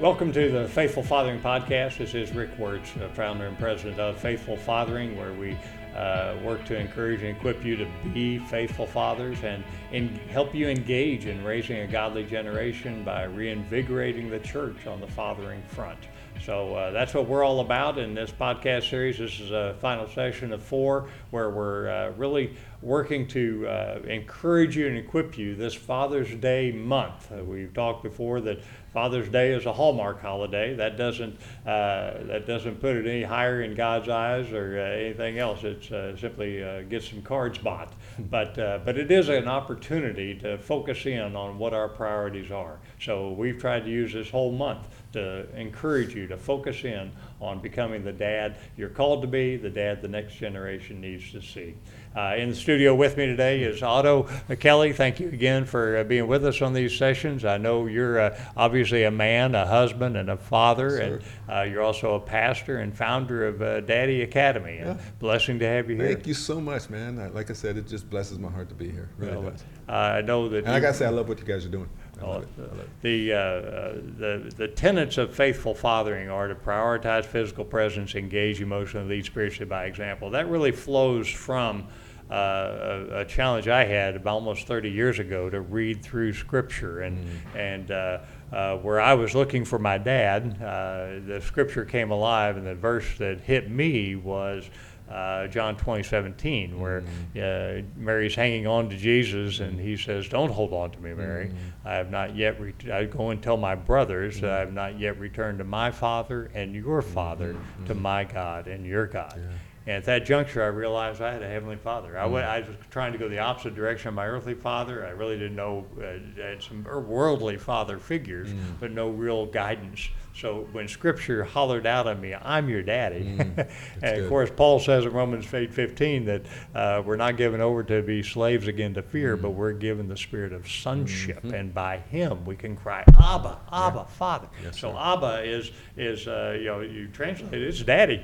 Welcome to the Faithful Fathering Podcast. This is Rick Wertz, uh, founder and president of Faithful Fathering, where we uh, work to encourage and equip you to be faithful fathers and, and help you engage in raising a godly generation by reinvigorating the church on the fathering front. So uh, that's what we're all about in this podcast series. This is a final session of four where we're uh, really working to uh, encourage you and equip you this Father's Day month. Uh, we've talked before that Father's Day is a hallmark holiday. That doesn't uh, that doesn't put it any higher in God's eyes or uh, anything else. It's uh, simply uh, get some cards bought. but but it is an opportunity to focus in on what our priorities are. So we've tried to use this whole month to encourage you to focus in on becoming the dad you're called to be, the dad the next generation needs to see. Uh, in the studio with me today is Otto Kelly. Thank you again for uh, being with us on these sessions. I know you're uh, obviously a man, a husband, and a father, and uh, you're also a pastor and founder of uh, Daddy Academy. And Yeah. blessing to have you here. Thank you so much, man. I- Like I said, it just blesses my heart to be here. Really Well, does. I know that. And I you- gotta say, I love what you guys are doing. I Oh, love it. I love it. The, uh, uh, the, the tenets of faithful fathering are to prioritize physical presence, engage emotionally, lead spiritually by example. That really flows from uh, a, a challenge I had about almost 30 years ago to read through Scripture. And, and uh, uh, where I was looking for my dad, uh, the Scripture came alive, and the verse that hit me was uh, John 20, 17, where uh, Mary's hanging on to Jesus and he says, Don't hold on to me, Mary. I have not yet, re- I go and tell my brothers that I have not yet returned to my Father and your Father, to my God and your God. And at that juncture, I realized I had a heavenly father. I, went, I was trying to go the opposite direction of my earthly father. I really didn't know, uh, I had some er- worldly father figures, but no real guidance. So when Scripture hollered out at me, I'm your daddy. and of course, Paul says in Romans 8 15 that uh, we're not given over to be slaves again to fear, but we're given the spirit of sonship. And by him, we can cry, Abba, Abba, Father. Yes, so sir. Abba is, is uh, you know, you translate it, it's daddy.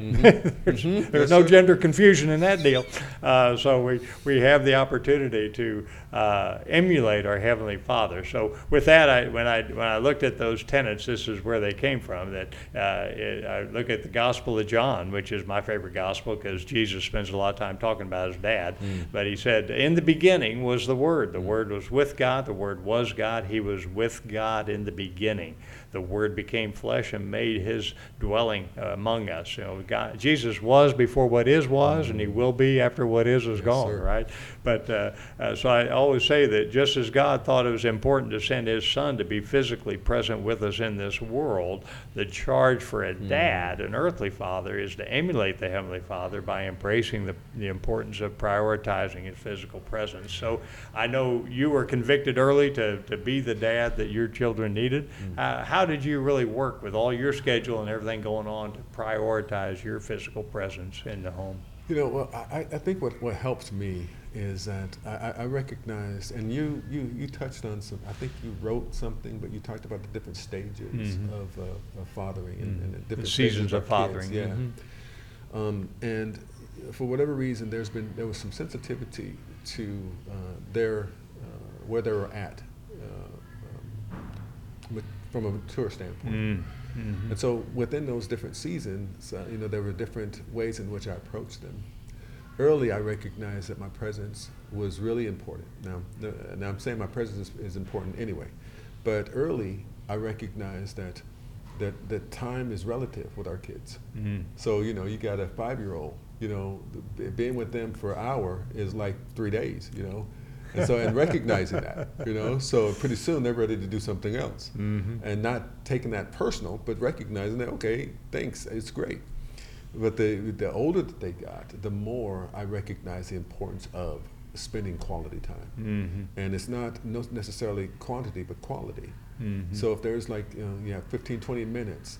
there's there's Yes, no sir. gender confusion in that deal. Uh, so we, we have the opportunity to uh, emulate our Heavenly Father. So with that, I, when, I, when I looked at those tenets, this is where they came from. That uh, it, I look at the Gospel of John, which is my favorite gospel because Jesus spends a lot of time talking about his dad. But he said, In the beginning was the Word. The Word was with God. The Word was God. He was with God in the beginning. The Word became flesh and made His dwelling uh, among us. You know, God, Jesus was before what is was, and He will be after what is is gone. sir. Right? But uh, uh, so I always say that just as God thought it was important to send His Son to be physically present with us in this world, the charge for a dad, an earthly father, is to emulate the Heavenly Father by embracing the, the importance of prioritizing His physical presence. So I know you were convicted early to, to be the dad that your children needed. Uh, how did you really work with all your schedule and everything going on to prioritize your physical presence in the home? You know, well, I, I think what, what helps me is that I, I- recognize, and you, you, you touched on some, I think you wrote something, but you talked about the different stages Mhm. of, uh, of fathering and, and the The different seasons stages of our kids, fathering. Yeah. Mhm. Um, and for whatever reason, there's been there was some sensitivity to uh, their uh, where they were at uh, um, with, from a mature standpoint. Mm, mhm. And so within those different seasons, uh, you know, there were different ways in which I approached them. Early, I recognized that my presence was really important. Now, now I'm saying my presence is, is important anyway, but early, I recognized that that that time is relative with our kids. Mhm. So you know, you got a five-year-old. You know, being with them for an hour is like three days. You know, and so and recognizing that. You know, so pretty soon they're ready to do something else, Mhm. and not taking that personal, but recognizing that okay, thanks, it's great. But the the older that they got, the more I recognize the importance of spending quality time. Mhm. And it's not no- necessarily quantity, but quality. Mhm. So if there's like, you know, you have 15, 20 minutes,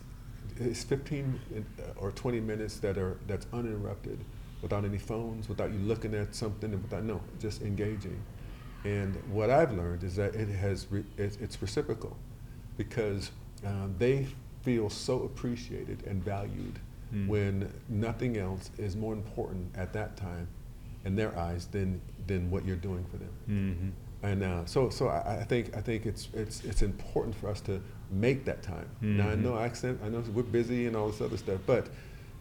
it's 15 uh, or 20 minutes that are that's uninterrupted, without any phones, without you looking at something, and without no, just engaging. And what I've learned is that it has re, it's, it's reciprocal, because um, they feel so appreciated and valued Mm. when nothing else is more important at that time in their eyes than than what you're doing for them. Mhm. And uh, so, so I, I think I think it's it's it's important for us to make that time. Now I Mhm. know accent, I know we're busy and all this other stuff, but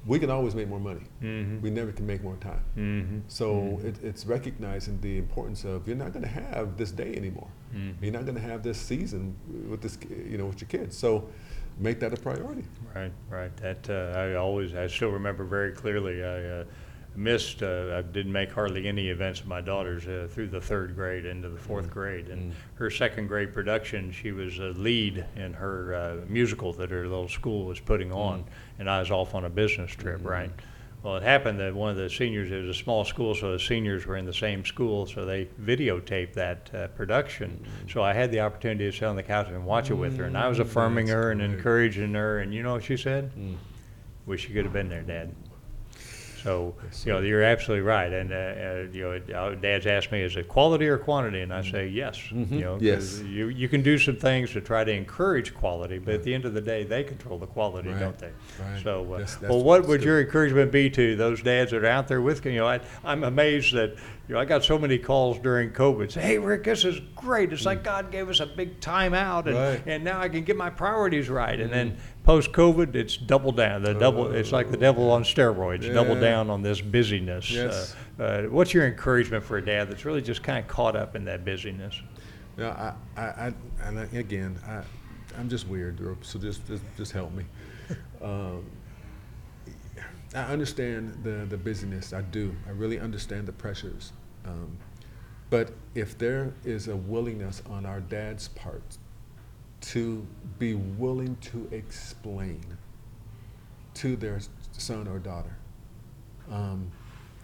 we can always make more money. Mhm. We never can make more time. Mm-hmm. So it, it's recognizing the importance of you're not going to have this day anymore. Mhm. You're not going to have this season with this, you know, with your kids. So make that a priority. Right, right. That uh, I always, I still remember very clearly. I uh, missed, uh, I didn't make hardly any events of my daughters uh, through the third grade into the fourth grade. And Mm. her second grade production, she was a lead in her uh, musical that her little school was putting on, and I was off on a business trip, Mhm. right? Well, it happened that one of the seniors, it was a small school, so the seniors were in the same school, so they videotaped that uh, production. So I had the opportunity to sit on the couch and watch it with her, and I was Mm, affirming her and encouraging her, and you know what she said? Mm. Wish you could have been there, Dad. So, you know, you're absolutely right. And, uh, uh, you know, uh, Dad's asked me, is it quality or quantity? And I say, yes. Mhm. You know, 'cause Yes. you, you can do some things to try to encourage quality, but at the end of the day, they control the quality, Right, don't they? right. So, uh, That's- that's- well, what would good. your encouragement be to those dads that are out there with, you know, I, I'm amazed that, you know, I got so many calls during COVID. Say, hey, Rick, this is great. It's like God gave us a big time out, and, Mm. Right. and now I can get my priorities right. And then post COVID, it's double down. The double, it's like the devil on steroids. Double Yeah. down on this busyness. Yes. Uh, uh, what's your encouragement for a dad that's really just kind of caught up in that busyness? Now, I, I, I, and I, again, I, I'm just weird, so just, just, just help me. Um, I understand the, the busyness. I do. I really understand the pressures. Um, but if there is a willingness on our dad's part to be willing to explain to their son or daughter um,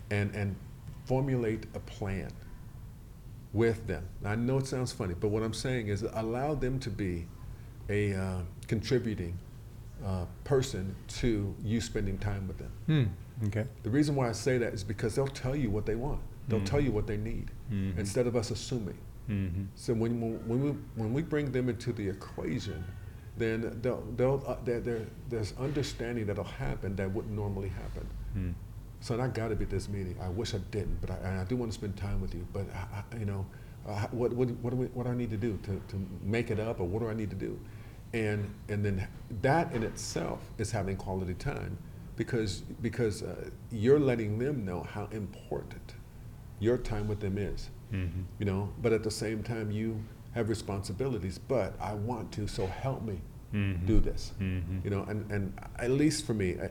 and, and formulate a plan with them. I know it sounds funny, but what I'm saying is allow them to be a uh, contributing uh, person to you spending time with them. Hmm. Okay. The reason why I say that is because they'll tell you what they want. They'll tell Mhm. you what they need Mhm. instead of us assuming. Mm-hmm. So when, when, we, when we bring them into the equation, then they'll, they'll, uh, there, there, there's understanding that'll happen that wouldn't normally happen. Mm. Son, I got to be at this meeting. I wish I didn't, but I, I do want to spend time with you. But I, I, you know, uh, what what what do, we, what do I need to do to, to make it up, or what do I need to do? And and then that in itself is having quality time, because because uh, you're letting them know how important your time with them is. Mm-hmm. You know, but at the same time you have responsibilities. But I want to, so help me Mhm. do this. Mhm. You know, and, and at least for me, I,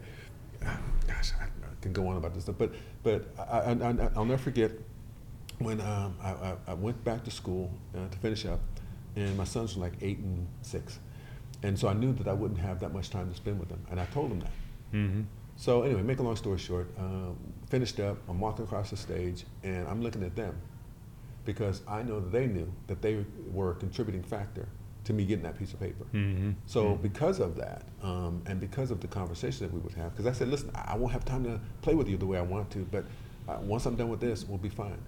gosh, I can go on about this stuff, but but I, I, I, I'll never forget when um, I, I, I went back to school uh, to finish up, and my sons were like eight and six, and so I knew that I wouldn't have that much time to spend with them, and I told them that. Mm-hmm. So anyway, make a long story short, um, finished up. I'm walking across the stage, and I'm looking at them because I know that they knew that they were a contributing factor to me getting that piece of paper. Mm-hmm. So because of that, um, and because of the conversation that we would have, because I said, listen, I I won't have time to play with you the way I want to, but uh, once I'm done with this, we'll be fine.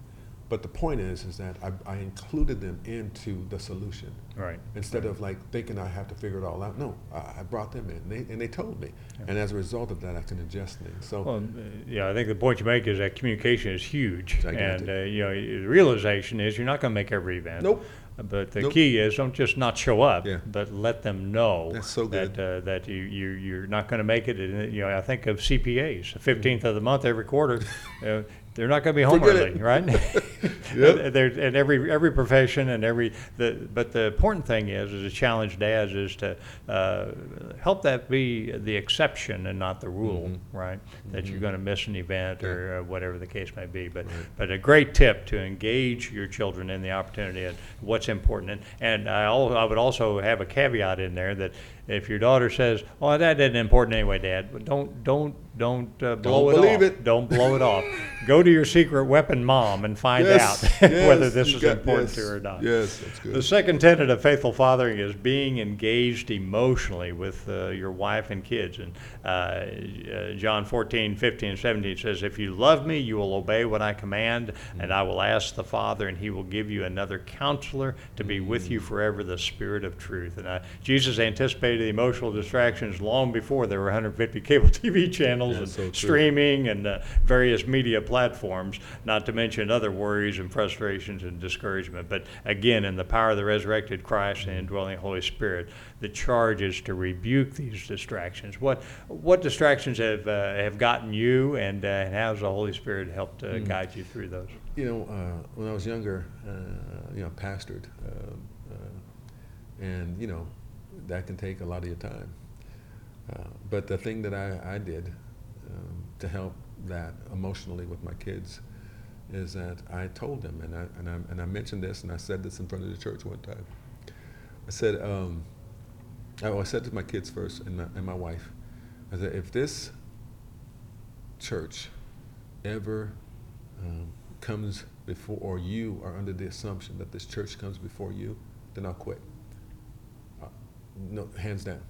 But the point is, is that I, I included them into the solution Right. instead of like thinking I have to figure it all out. No, I, I brought them in, and they, and they told me, and as a result of that, I can adjust things. So Well, uh, yeah, I think the point you make is that communication is huge, Gigantic. and uh, you know, the realization is you're not going to make every event. Nope. But the Nope. key is don't just not show up, Yeah. but let them know so that uh, that you you you're not going to make it. And, you know, I think of CPAs, the 15th of the month every quarter. uh, they're not going to be home Forget early, it. right? Yep. And every every profession and every the but the important thing is is to challenge dads is to uh, help that be the exception and not the rule, Mhm. right? That you're going to miss an event or uh, whatever the case may be. But Right. but a great tip to engage your children in the opportunity and what's important. And, and I, I would also have a caveat in there that if your daughter says, "Oh, that isn't important anyway, Dad," but don't don't don't uh, blow Don't it believe off. it. Don't blow it off. Go to your secret weapon mom and find Yes, out whether yes, this you is got- important yes, to her or not. Yes, that's good. The second tenet of faithful fathering is being engaged emotionally with uh, your wife and kids. And uh, uh, John 14, 15, and 17 says, If you love me, you will obey what I command, and I will ask the Father, and he will give you another counselor to be with you forever, the Spirit of truth. And uh, Jesus anticipated the emotional distractions long before there were 150 cable TV channels channels That's and so true. streaming and uh, various media platforms, not to mention other worries and frustrations and discouragement. But again, in the power of the resurrected Christ and indwelling Holy Spirit, the charge is to rebuke these distractions. What what distractions have uh, have gotten you, and, uh, and how has the Holy Spirit helped uh, Mm. guide you through those? You know, uh, when I was younger, uh, you know, pastored, um, uh, and you know, that can take a lot of your time. Uh, but the thing that I, I did um, to help that emotionally with my kids is that I told them, and I, and I, and I mentioned this, and I said this in front of the church one time. I said, um, I, well, I said to my kids first, and my, and my wife, I said, if this church ever um, comes before, or you are under the assumption that this church comes before you, then I'll quit. No, hands down.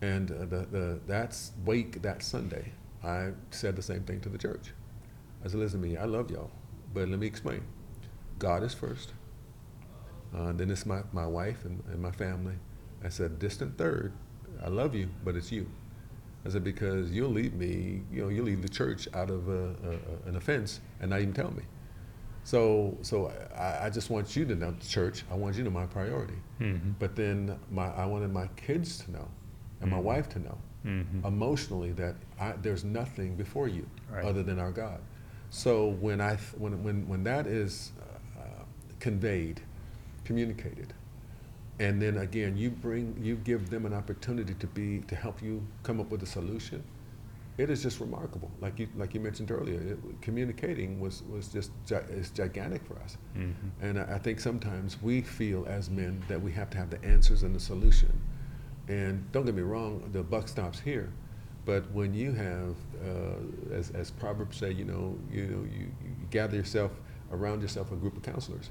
And uh, the, the, that's wake that Sunday. I said the same thing to the church. I said, listen to me, I love y'all, but let me explain. God is first. Uh, then it's my, my wife and, and my family. I said, distant third, I love you, but it's you. I said, because you'll leave me, you know, you'll leave the church out of a, a, an offense and not even tell me. So, so I, I just want you to know, church, I want you to know my priority. Mm-hmm. But then my, I wanted my kids to know and my Mhm. wife to know Mm-hmm. emotionally that I, there's nothing before you Right. other than our God. So when I when when when that is uh, conveyed, communicated, and then again you bring you give them an opportunity to be to help you come up with a solution. It is just remarkable. Like you like you mentioned earlier, it, communicating was was just gi- is gigantic for us. Mm-hmm. And I I think sometimes we feel as men that we have to have the answers and the solution. And don't get me wrong, the buck stops here. But when you have, uh, as, as Proverbs say, you know, you know, you, you gather yourself around yourself a group of counselors.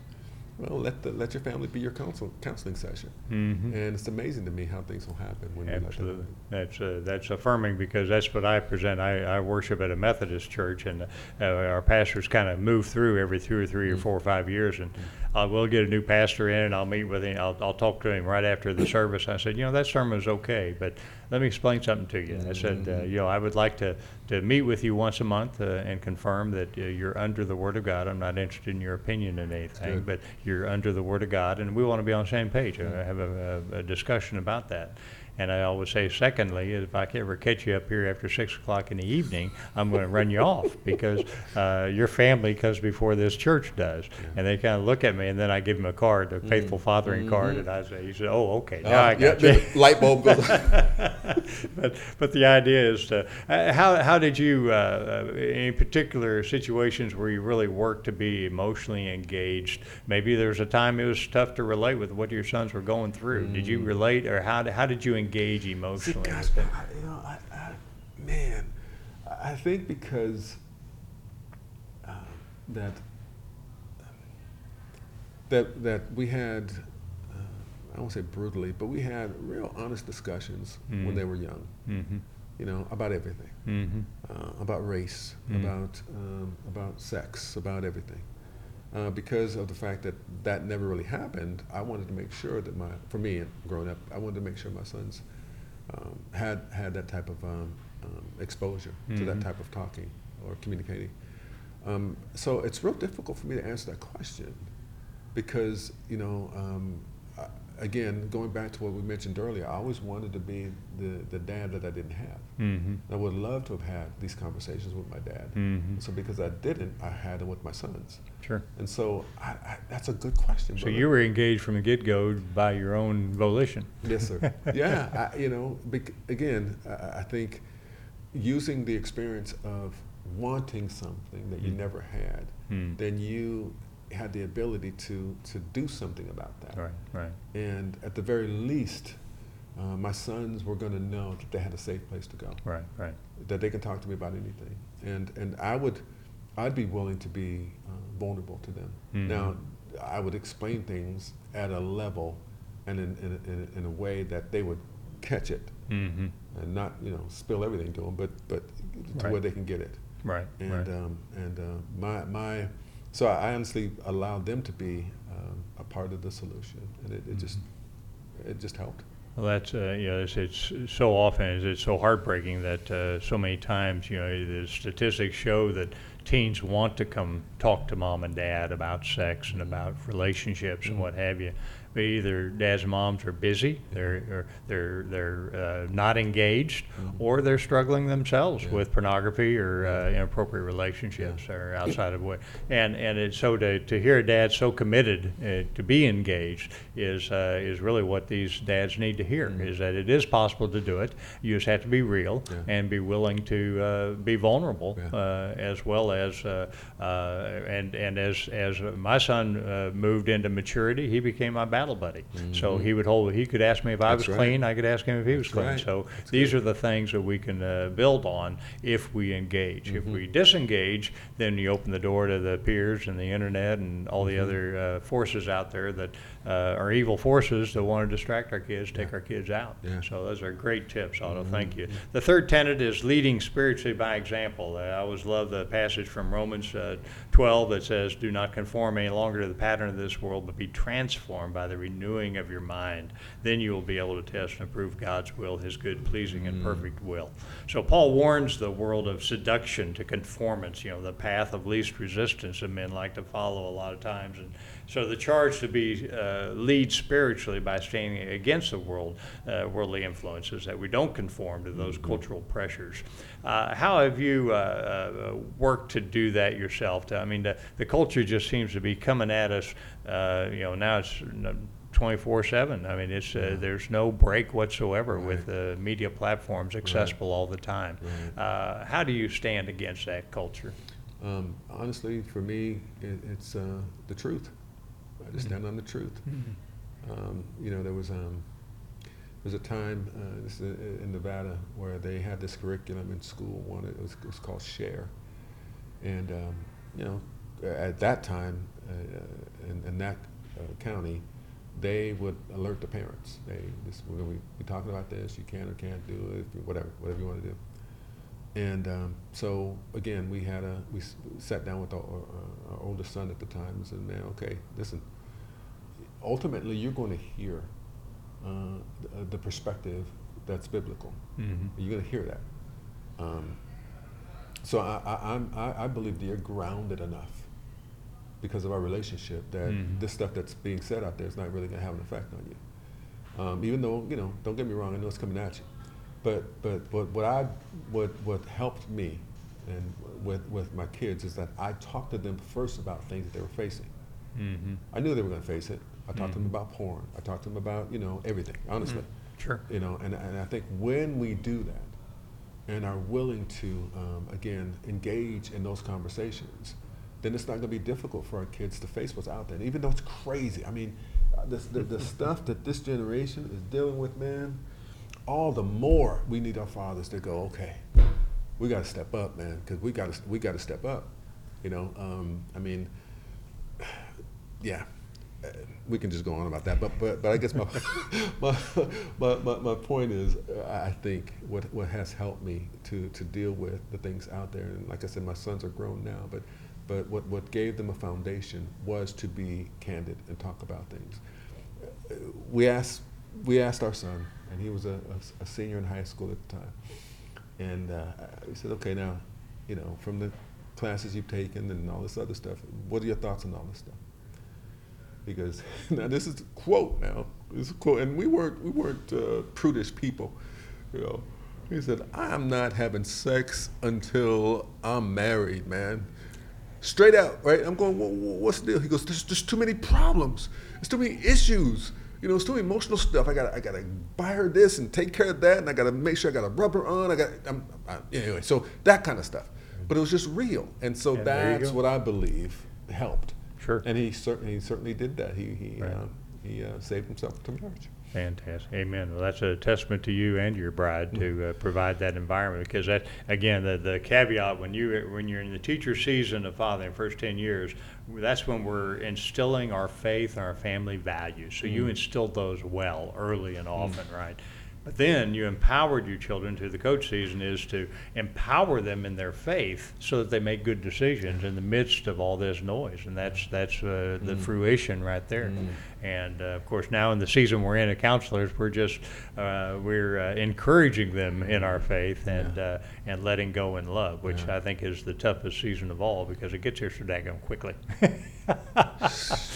Well, let the, let your family be your counsel, counseling session. Mm-hmm. And it's amazing to me how things will happen when you let them. Absolutely. That's, uh, that's affirming because that's what I present. I, I worship at a Methodist church and uh, our pastors kind of move through every two or three or four or five years. And uh, we'll get a new pastor in and I'll meet with him. I'll, I'll talk to him right after the service. I said, you know, that sermon is okay, but let me explain something to you. I said, uh, you know, I would like to, to meet with you once a month uh, and confirm that uh, you're under the Word of God. I'm not interested in your opinion in anything, but you're under the Word of God, and we want to be on the same page. Uh, have a, a, a discussion about that. And I always say, secondly, if I ever catch you up here after six o'clock in the evening, I'm going to run you off because uh, your family comes before this church does. And they kind of look at me, and then I give them a card, a faithful fathering card, and I say, he said, oh, okay, now I Uh, yeah, you. the light bulb goes. but but the idea is to uh, how how did you uh, uh, in particular situations where you really worked to be emotionally engaged? Maybe there's a time it was tough to relate with what your sons were going through. Did you relate, or how how did you engage See, emotionally? gosh, with them? I, you know, I, I, man, I I think because uh, that that that we had, uh, I won't say brutally, but we had real honest discussions when Mhm. they were young. Mm-hmm. You know, about everything, Mm-hmm. uh, about race, Mm. about um, about sex, about everything. Uh, because of the fact that that never really happened, I wanted to make sure that my, for me, growing up, I wanted to make sure my sons um, had had that type of um, um, exposure to that Mhm. type of talking or communicating. Um, so it's real difficult for me to answer that question because you know, um, again, going back to what we mentioned earlier, I always wanted to be the, the dad that I didn't have. Mm-hmm. I would love to have had these conversations with my dad. Mm-hmm. So because I didn't, I had them with my sons. Sure. And so I, I, that's a good question. So brother. you were engaged from the get-go by your own volition. Yes, sir. yeah, I, you know, bec- again, I, I think using the experience of wanting something that you Mm. never had, Mm. then you had the ability to to do something about that. Right. Right. And at the very least, uh, my sons were going to know that they had a safe place to go, Right. Right. that they can talk to me about anything, and and I would, I'd be willing to be uh, vulnerable to them. Mhm. Now, I would explain things at a level, and in in, in, in a way that they would catch it Mm-hmm. and not you know spill everything to them, but but to Right. where they can get it. Right. And right. um, and uh, my my, so I honestly allowed them to be um, a part of the solution, and it, it just Mm-hmm. it just helped. Well, that's, uh, you know, it's, it's so often, it's- it's so heartbreaking that uh, so many times, you know, the statistics show that teens want to come talk to mom and dad about sex and about relationships and what have you. But either dads and moms are busy, they're, or they're, they're uh, not engaged, or they're struggling themselves with pornography or uh, inappropriate relationships or outside of what. And, and it's so to, to hear a dad so committed uh, to be engaged is, uh, is really what these dads need to hear, is that it is possible to do it. You just have to be real Yeah. and be willing to uh, be vulnerable Yeah. uh, as well as, uh, uh, and, and as, as my son uh, moved into maturity, he became my battle buddy. So he would hold, he could ask me if I That's was right. clean, I could ask him if he was That's clean. right. So That's these are the things that we can uh, build on if we engage. If Mm-hmm. we disengage, then you open the door to the peers and the internet and all Mm-hmm. the other uh, forces out there that uh, are evil forces that want to distract our kids, take our kids out. Yeah. So those are great tips, Otto. Thank Mm-hmm. you. The third tenet is leading spiritually by example. Uh, I always love the passage from Romans uh, 12 that says, "Do not conform any longer to the pattern of this world, but be transformed by the renewing of your mind. Then you will be able to test and approve God's will, His good, pleasing, and mm. perfect will." So Paul warns the world of seduction to conformance. You know, the path of least resistance that men like to follow a lot of times, and so the charge to be uh, lead spiritually by standing against the world, uh, worldly influences, that we don't conform to those cultural pressures. Uh, how have you uh, uh, worked to do that yourself? I mean, the, the culture just seems to be coming at us. Uh, you know, now it's. 24 7. I mean, it's uh, there's no break whatsoever with uh, media platforms accessible all the time. Right. Uh, how do you stand against that culture? Um, honestly, for me, it, it's uh, the truth. I stand on the truth. Um, you know, there was um, there was a time uh, this in Nevada where they had this curriculum in school. One it was, it was called Share, and um, you know, at that time uh, in, in that uh, county, they would alert the parents. They this we're gonna be, be talking about this. You can or can't do it. Whatever, whatever you want to do. And um, so again, we had a we s- sat down with our, our, our oldest son at the time and said, "Man, okay, listen. Ultimately, you're going to hear uh, the, the perspective that's biblical. Mhm. You're going to hear that. Um, so I, I, I'm, I, I believe that you're grounded enough because of our relationship that Mhm. this stuff that's being said out there is not really going to have an effect on you. Um, even though you know, don't get me wrong, I know it's coming at you, but but what what I what what helped me and with with my kids is that I talked to them first about things that they were facing. Mm-hmm. I knew they were going to face it. I talked to them Mhm. about porn. I talk to them about you know everything. Honestly, Sure. you know, and and I think when we do that and are willing to um, again engage in those conversations, then it's not going to be difficult for our kids to face what's out there. And even though it's crazy, I mean, uh, this, the the stuff that this generation is dealing with, man. All the more we need our fathers to go, okay, we got to step up, man, because we got to we got to step up. You know, um, I mean, yeah, we can just go on about that. But but but I guess my my, my, my, my point is, uh, I think what what has helped me to to deal with the things out there, and like I said, my sons are grown now, but but what what gave them a foundation was to be candid and talk about things. Uh, We asked we asked our son, and he was a, a, a senior in high school at the time, and uh, we said, okay, now, you know, from the classes you've taken and all this other stuff, what are your thoughts on all this stuff? Because now this is a quote now. This is a quote, and we weren't we weren't uh, prudish people, you know. He said, "I'm not having sex until I'm married, man." Straight out, right? I'm going. "Wha- wha- What's the deal? He goes, "There's just too many problems. There's too many issues. You know, it's too emotional stuff. I got I got to buy her this and take care of that, and I got to make sure I got a rubber on. I got I'm, I, anyway. So that kind of stuff. But it was just real, and so you that's what I believe helped. Sure. And he certainly he certainly did that. He he Right. uh, he uh, saved himself to marriage. Fantastic. Amen. Well, that's a testament to you and your bride to uh, provide that environment because that, again, the, the caveat when you when you're in the teacher season of father, the first ten years, that's when we're instilling our faith and our family values. So you instilled those well early and often, right? But then you empowered your children through the coach season is to empower them in their faith so that they make good decisions in the midst of all this noise, and that's that's uh, the fruition right there. And uh, of course, now in the season we're in, as counselors, we're just uh, we're uh, encouraging them in our faith and uh, and letting go in love, which Yeah. I think is the toughest season of all because it gets here so daggone quickly.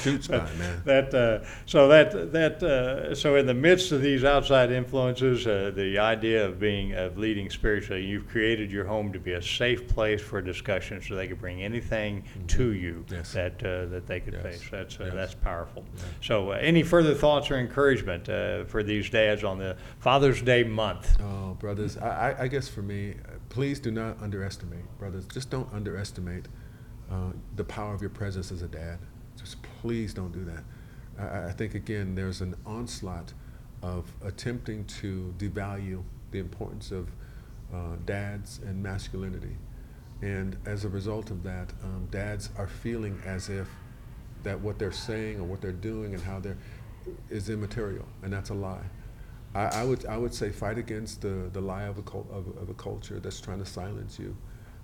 Shoots by, man. That uh, so that that uh, so in the midst of these outside influences, uh, the idea of being of leading spiritually, you've created your home to be a safe place for discussion, so they could bring anything to you Yes. that uh, that they could Yes. face. That's uh, Yes. that's powerful. So, uh, any further thoughts or encouragement uh, for these dads on the Father's Day month? Oh, brothers, I, I- guess for me, uh, please do not underestimate, brothers. Just don't underestimate uh, the power of your presence as a dad. Just please don't do that. I- I, I think again, there's an onslaught of attempting to devalue the importance of uh, dads and masculinity, and as a result of that, um, dads are feeling as if that what they're saying or what they're doing and how they're is immaterial, and that's a lie. I, I would I would say fight against the, the lie of a, cul- of, of a culture that's trying to silence you,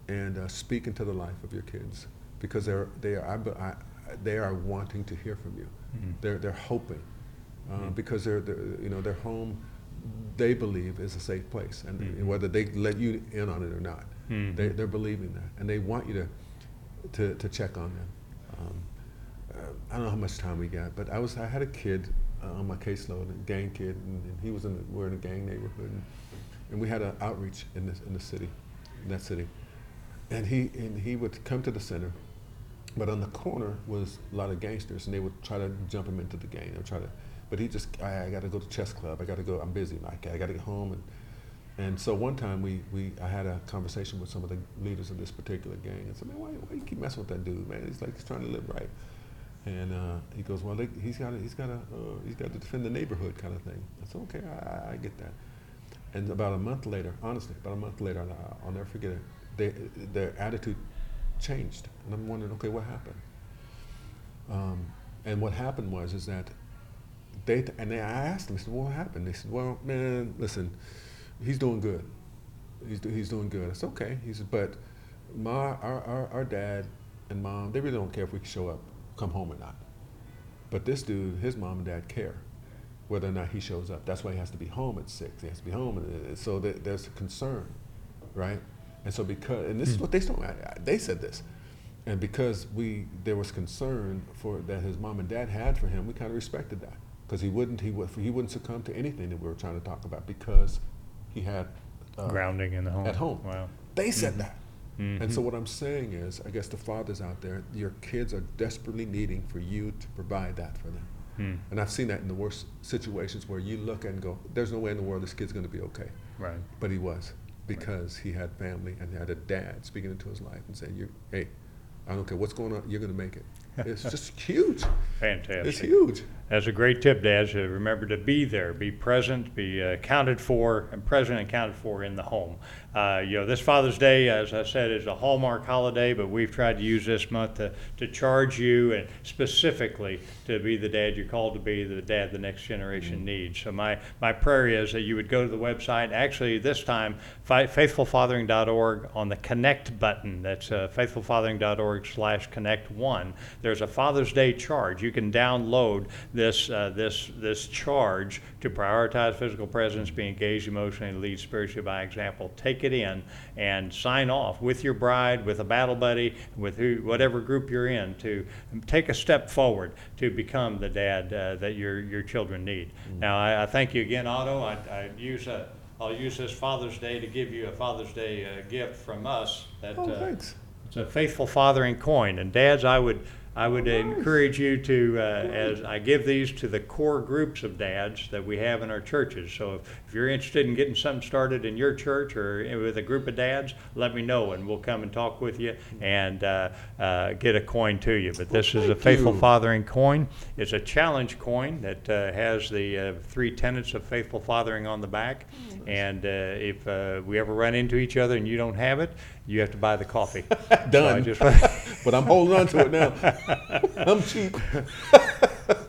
and uh, speak into the life of your kids because they're they are I, I, they are wanting to hear from you. Mhm. They're they're hoping uh, Mhm. because they're, they're you know their home they believe is a safe place, and, Mhm. and whether they let you in on it or not, Mhm. they, they're believing that, and they want you to to, to check on them. Um, I don't know how much time we got, but I was I had a kid uh, on my caseload, a gang kid, and, and he was in the, we're in a gang neighborhood, and, and we had an outreach in this in the city, in that city, and he and he would come to the center, but on the corner was a lot of gangsters, and they would try to jump him into the gang. They would try to, but he just I, I got to go to chess club. I got to go. I'm busy. Like I got to get home and. And so one time we, we I had a conversation with some of the leaders of this particular gang and said, man, why, why you keep messing with that dude, man? He's like he's trying to live right. And uh, he goes, well, they, he's got he's got to uh, he's got to defend the neighborhood kind of thing. I said, okay, I, I get that. And about a month later, honestly, about a month later, and I, I'll never forget it. They, their attitude changed, and I'm wondering, okay, what happened? Um, and what happened was is that they and they, I asked them, I said, well, what happened? They said, well, man, listen, he's doing good. He's, do- he's doing good. I said, okay. He said, but my, our, our, our dad and mom, they really don't care if we show up, come home or not. But this dude, his mom and dad care whether or not he shows up. That's why he has to be home at six. He has to be home, so there's a concern, right? And so because, and this is what they told me. I- I- They said this, and because we there was concern for that his mom and dad had for him, we kind of respected that because he wouldn't he would he wouldn't succumb to anything that we were trying to talk about because he had uh, Grounding in the home. at home. Wow. They said Mhm. that. And so Mhm. what I'm saying is, I guess the fathers out there, your kids are desperately needing for you to provide that for them. Hmm. And I've seen that in the worst situations where you look and go, "There's no way in the world this kid's going to be okay," Right. but he was because he had family and he had a dad speaking into his life and saying, "You, hey, I don't care what's going on, you're going to make it." It's just huge. Fantastic. It's huge. That's a great tip, Dad. To remember to be there, be present, be uh, accounted for, and present and accounted for in the home. Uh, you know, this Father's Day, as I said, is a hallmark holiday, but we've tried to use this month to, to charge you and specifically to be the dad you're called to be, the dad the next generation needs. So my, my prayer is that you would go to the website. Actually, this time, fi- faithfulfathering.org on the connect button. That's uh, faithfulfathering.org slash connect one. There's a Father's Day charge. You can download this uh, this this charge to prioritize physical presence, be engaged emotionally, and lead spiritually by example. Take it in and sign off with your bride, with a battle buddy, with who, whatever group you're in, to take a step forward to become the dad uh, that your your children need. Now, I, I thank you again, Otto. I, I use a, I'll use this Father's Day to give you a Father's Day uh, gift from us. That Oh, uh, thanks. it's a faithful fathering coin. And dads, I would I would encourage you to, uh, as I give these to the core groups of dads that we have in our churches. So if, if you're interested in getting something started in your church or with a group of dads, let me know and we'll come and talk with you and uh, uh, get a coin to you. But this is a faithful you. fathering coin. It's a challenge coin that uh, has the uh, three tenets of faithful fathering on the back. And uh, if uh, we ever run into each other and you don't have it, you have to buy the coffee. So Done. just- but I'm holding on to it now. I'm cheap.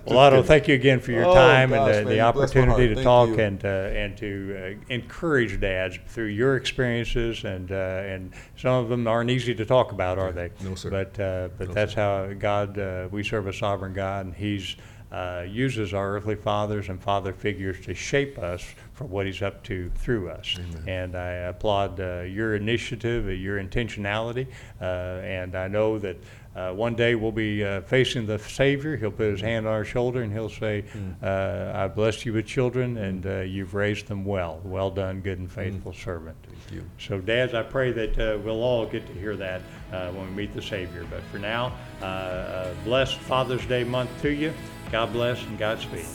Well, Otto, thank you again for your Oh, time gosh, and man, the, the you blessed my opportunity heart. to Thank talk you. and uh, and to uh, encourage dads through your experiences and uh, and some of them aren't easy to talk about, are they? No, sir. But uh, but that's how God. Uh, we serve a sovereign God, and He's uh, uses our earthly fathers and father figures to shape us for what He's up to through us. Amen. And I applaud uh, your initiative, uh, your intentionality, uh, and I know that. Uh, one day we'll be uh, facing the Savior. He'll put his hand on our shoulder and he'll say, uh, I blessed you with children and uh, you've raised them well. Well done, good and faithful servant. Thank you. So, dads, I pray that uh, we'll all get to hear that uh, when we meet the Savior. But for now, uh, uh, blessed Father's Day month to you. God bless and Godspeed.